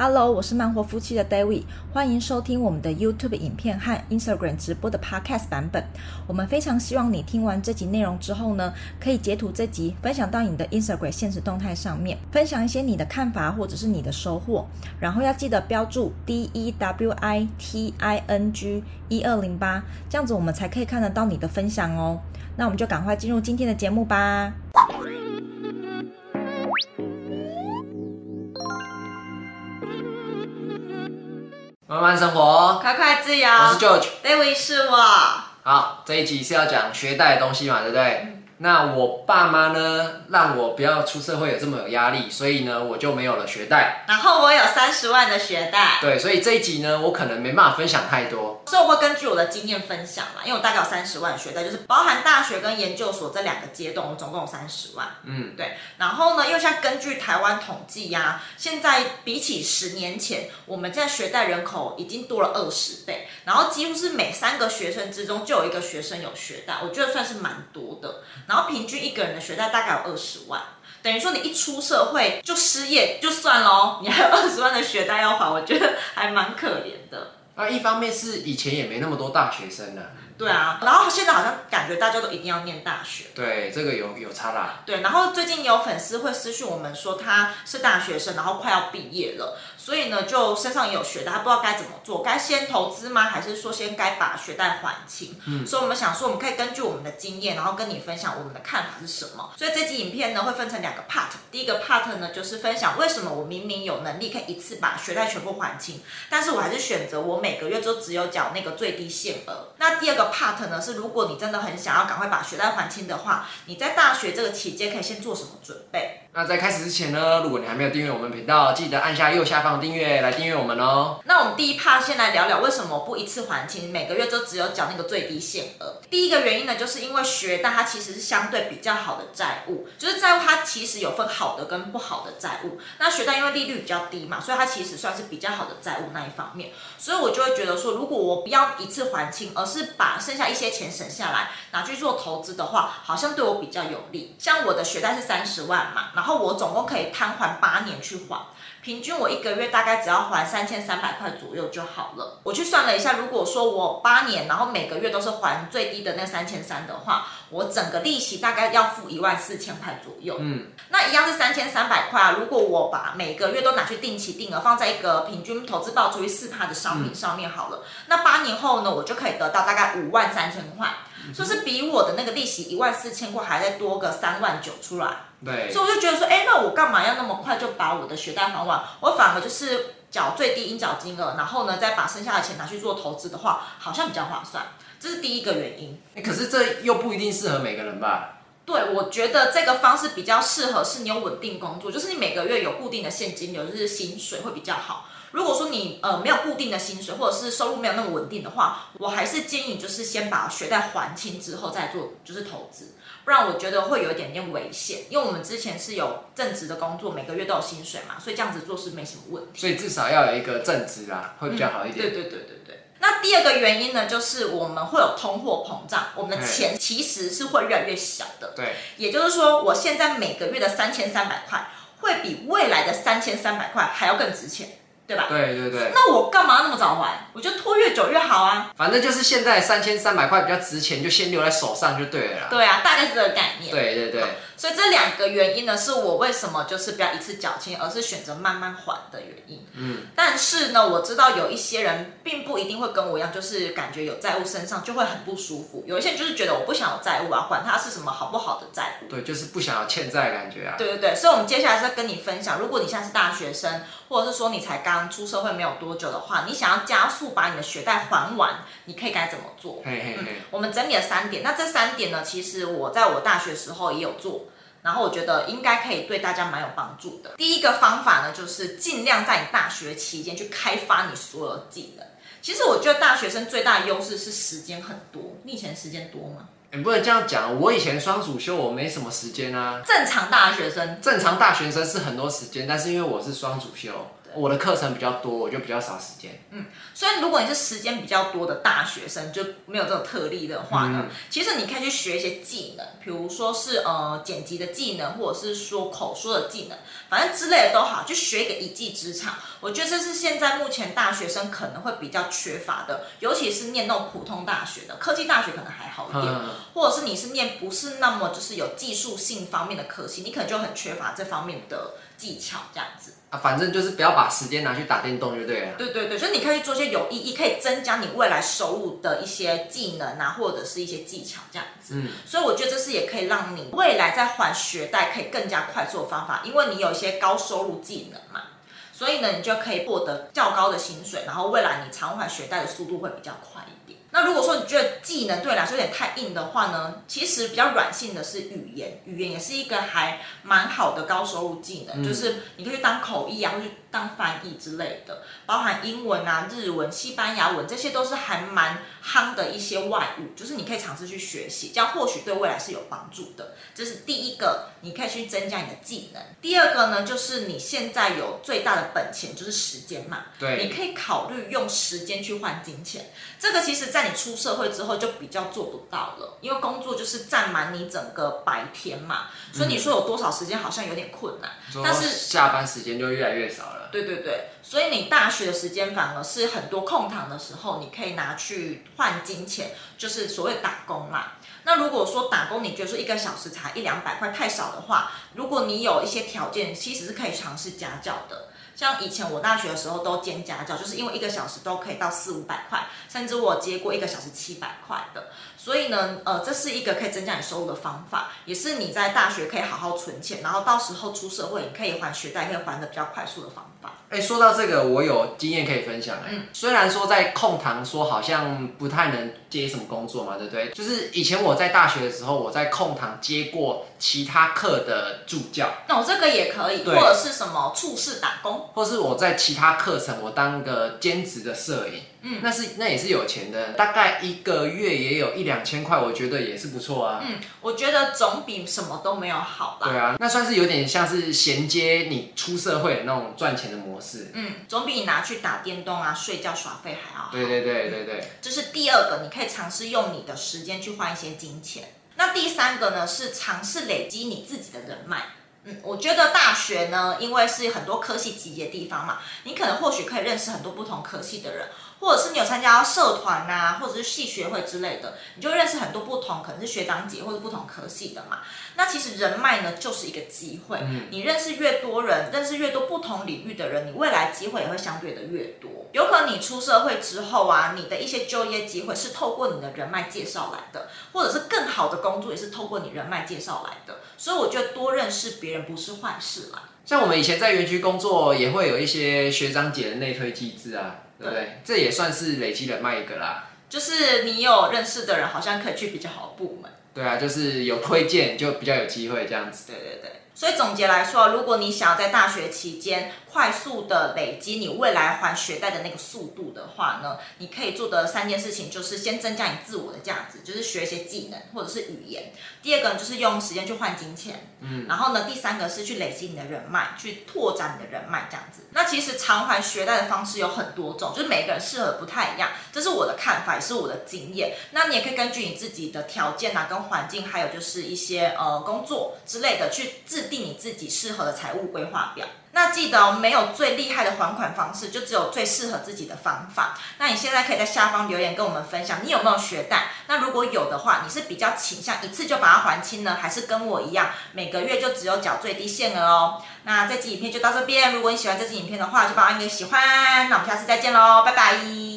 Hello，我是慢活夫妻的 David，欢迎收听我们的 YouTube 影片和 Instagram 直播的 Podcast 版本。我们非常希望你听完这集内容之后呢，可以截图这集分享到你的 Instagram 现实动态上面，分享一些你的看法或者是你的收获，然后要记得标注 D E W I T I N G 一二零八，这样子我们才可以看得到你的分享哦。那我们就赶快进入今天的节目吧。慢慢生活，快快自由。我是 George，David 是我。好，这一集是要讲学贷的东西嘛，对不对？嗯那我爸妈呢，让我不要出社会有这么有压力，所以呢，我就没有了学贷。然后我有三十万的学贷。对，所以这一集呢，我可能没办法分享太多。所以我会根据我的经验分享嘛，因为我大概有三十万学贷，就是包含大学跟研究所这两个阶段，我总共有三十万。嗯，对。然后呢，又像根据台湾统计呀、啊，现在比起十年前，我们现在学贷人口已经多了二十倍，然后几乎是每三个学生之中就有一个学生有学贷，我觉得算是蛮多的。然后平均一个人的学贷大概有二十万，等于说你一出社会就失业就算喽，你还有二十万的学贷要还，我觉得还蛮可怜的。那一方面是以前也没那么多大学生呢、啊。对啊，然后现在好像感觉大家都一定要念大学。对，这个有有差啦。对，然后最近有粉丝会私讯我们说他是大学生，然后快要毕业了，所以呢就身上也有学贷，他不知道该怎么做，该先投资吗？还是说先该把学贷还清？嗯，所以我们想说，我们可以根据我们的经验，然后跟你分享我们的看法是什么。所以这集影片呢会分成两个 part，第一个 part 呢就是分享为什么我明明有能力可以一次把学贷全部还清，但是我还是选择我每个月就只有缴那个最低限额。那第二个 part 呢是，如果你真的很想要赶快把学贷还清的话，你在大学这个期间可以先做什么准备？那在开始之前呢，如果你还没有订阅我们频道，记得按下右下方订阅来订阅我们哦。那我们第一趴先来聊聊为什么不一次还清，每个月就只有缴那个最低限额。第一个原因呢，就是因为学贷它其实是相对比较好的债务，就是债务它其实有分好的跟不好的债务。那学贷因为利率比较低嘛，所以它其实算是比较好的债务那一方面。所以我就会觉得说，如果我不要一次还清，而是把剩下一些钱省下来拿去做投资的话，好像对我比较有利。像我的学贷是三十万嘛，然后我总共可以摊还八年去还，平均我一个月大概只要还三千三百块左右就好了。我去算了一下，如果说我八年，然后每个月都是还最低的那三千三的话，我整个利息大概要付一万四千块左右。嗯，那一样是三千三百块啊。如果我把每个月都拿去定期定额放在一个平均投资报酬率四趴的商品上面好了，嗯、那八年后呢，我就可以得到大概五万三千块。说是比我的那个利息一万四千块还再多个三万九出来，对，所以我就觉得说，哎，那我干嘛要那么快就把我的学贷还完？我反而就是缴最低应缴金额，然后呢再把剩下的钱拿去做投资的话，好像比较划算。这是第一个原因。可是这又不一定适合每个人吧？对，我觉得这个方式比较适合是你有稳定工作，就是你每个月有固定的现金流，就是薪水会比较好。如果说你呃没有固定的薪水，或者是收入没有那么稳定的话，我还是建议你就是先把学贷还清之后再做就是投资，不然我觉得会有一点点危险。因为我们之前是有正职的工作，每个月都有薪水嘛，所以这样子做是没什么问题。所以至少要有一个正职啊，会比较好一点。嗯，对对对对对。那第二个原因呢，就是我们会有通货膨胀，我们的钱其实是会越来越小的。对，也就是说，我现在每个月的三千三百块，会比未来的三千三百块还要更值钱。对吧？对对对。那我干嘛那么早还？我就拖越久越好啊。反正就是现在三千三百块比较值钱，就先留在手上就对了。对啊，大概是这个概念。对对对。所以这两个原因呢，是我为什么就是不要一次缴清，而是选择慢慢还的原因。嗯。但是呢，我知道有一些人并不一定会跟我一样，就是感觉有债务身上就会很不舒服。有一些人就是觉得我不想有债务啊，管它是什么好不好的债务。对，就是不想要欠债的感觉啊。对对对。所以，我们接下来是要跟你分享，如果你现在是大学生，或者是说你才刚出社会没有多久的话，你想要加速把你的学贷还完，你可以该怎么做？嘿嘿嘿。嗯，我们整理了三点。那这三点呢，其实我在我大学时候也有做。然后我觉得应该可以对大家蛮有帮助的。第一个方法呢，就是尽量在你大学期间去开发你所有技能。其实我觉得大学生最大的优势是时间很多。你以前时间多吗？你不能这样讲，我以前双主修，我没什么时间啊。正常大学生，正常大学生是很多时间，但是因为我是双主修，我的课程比较多，我就比较少时间。嗯，所以如果你是时间比较多的大学生，就没有这种特例的话呢，嗯、其实你可以去学一些技能，比如说是呃剪辑的技能，或者是说口说的技能，反正之类的都好，就学一个一技之长。我觉得这是现在目前大学生可能会比较缺乏的，尤其是念那种普通大学的，科技大学可能还好一点，嗯、或者是你是念不是那么就是有技术性方面的科系，你可能就很缺乏这方面的技巧，这样子。啊，反正就是不要把时间拿去打电动就对了。对对对，所以你可以去做一些有意义、可以增加你未来收入的一些技能啊，或者是一些技巧这样子。嗯，所以我觉得这是也可以让你未来在还学贷可以更加快速的方法，因为你有一些高收入技能嘛，所以呢，你就可以获得较高的薪水，然后未来你偿还学贷的速度会比较快一点。那如果说你觉得技能对你来说有点太硬的话呢，其实比较软性的是语言，语言也是一个还蛮好的高收入技能，嗯、就是你可以去当口译啊，或者当翻译之类的，包含英文啊、日文、西班牙文，这些都是还蛮夯的一些外语，就是你可以尝试去学习，这样或许对未来是有帮助的。这是第一个，你可以去增加你的技能。第二个呢，就是你现在有最大的本钱就是时间嘛，对，你可以考虑用时间去换金钱。这个其实，在你出社会之后就比较做不到了，因为工作就是占满你整个白天嘛，所以你说有多少时间好像有点困难。嗯、但是下班时间就越来越少了。对对对，所以你大学的时间反而是很多空堂的时候，你可以拿去换金钱，就是所谓打工嘛。那如果说打工，你觉得说一个小时才一两百块太少的话，如果你有一些条件，其实是可以尝试家教的。像以前我大学的时候都兼家教，就是因为一个小时都可以到四五百块，甚至我接过一个小时七百块的。所以呢，呃，这是一个可以增加你收入的方法，也是你在大学可以好好存钱，然后到时候出社会你可以还学贷，可以还的比较快速的方法。哎，说到这个，我有经验可以分享。哎，嗯，虽然说在空堂说好像不太能接什么工作嘛，对不对？就是以前我在大学的时候，我在空堂接过其他课的助教。那我这个也可以，或者是什么处事打工，或是我在其他课程我当个兼职的摄影。嗯，那是那也是有钱的，大概一个月也有一两千块，我觉得也是不错啊。嗯，我觉得总比什么都没有好吧。对啊，那算是有点像是衔接你出社会的那种赚钱的模式。嗯，总比你拿去打电动啊、睡觉耍废还要好。对对对对对。这是第二个，你可以尝试用你的时间去换一些金钱。那第三个呢，是尝试累积你自己的人脉。嗯，我觉得大学呢，因为是很多科系集结地方嘛，你可能或许可以认识很多不同科系的人。或者是你有参加社团、啊，或者是系学会之类的，你就会认识很多不同，可能是学长姐或者不同科系的嘛。那其实人脉呢，就是一个机会。嗯、你认识越多人，认识越多不同领域的人，你未来机会也会相对的越多。有可能你出社会之后啊，你的一些就业机会是透过你的人脉介绍来的，或者是更好的工作也是透过你人脉介绍来的。所以我觉得多认识别人不是坏事啦。像我们以前在园区工作，也会有一些学长姐的内推机制啊。对，对，这也算是累积人脉一个啦。就是你有认识的人，好像可以去比较好的部门。对啊，就是有推荐就比较有机会这样子。对对对。所以总结来说，如果你想要在大学期间快速的累积你未来还学贷的那个速度的话呢，你可以做的三件事情就是先增加你自我的价值，就是学一些技能或者是语言。第二个呢，就是用时间去换金钱。嗯。然后呢，第三个是去累积你的人脉，去拓展你的人脉这样子。那其实偿还学贷的方式有很多种，就是每个人适合不太一样。这是我的看法，也是我的经验。那你也可以根据你自己的条件啊，跟环境，还有就是一些呃工作之类的去自。定你自己适合的财务规划表。那记得哦，没有最厉害的还款方式，就只有最适合自己的方法。那你现在可以在下方留言跟我们分享，你有没有学贷？那如果有的话，你是比较倾向一次就把它还清呢，还是跟我一样，每个月就只有缴最低限额哦？那这期影片就到这边。如果你喜欢这期影片的话，就帮我按个喜欢。那我们下次再见喽，拜拜。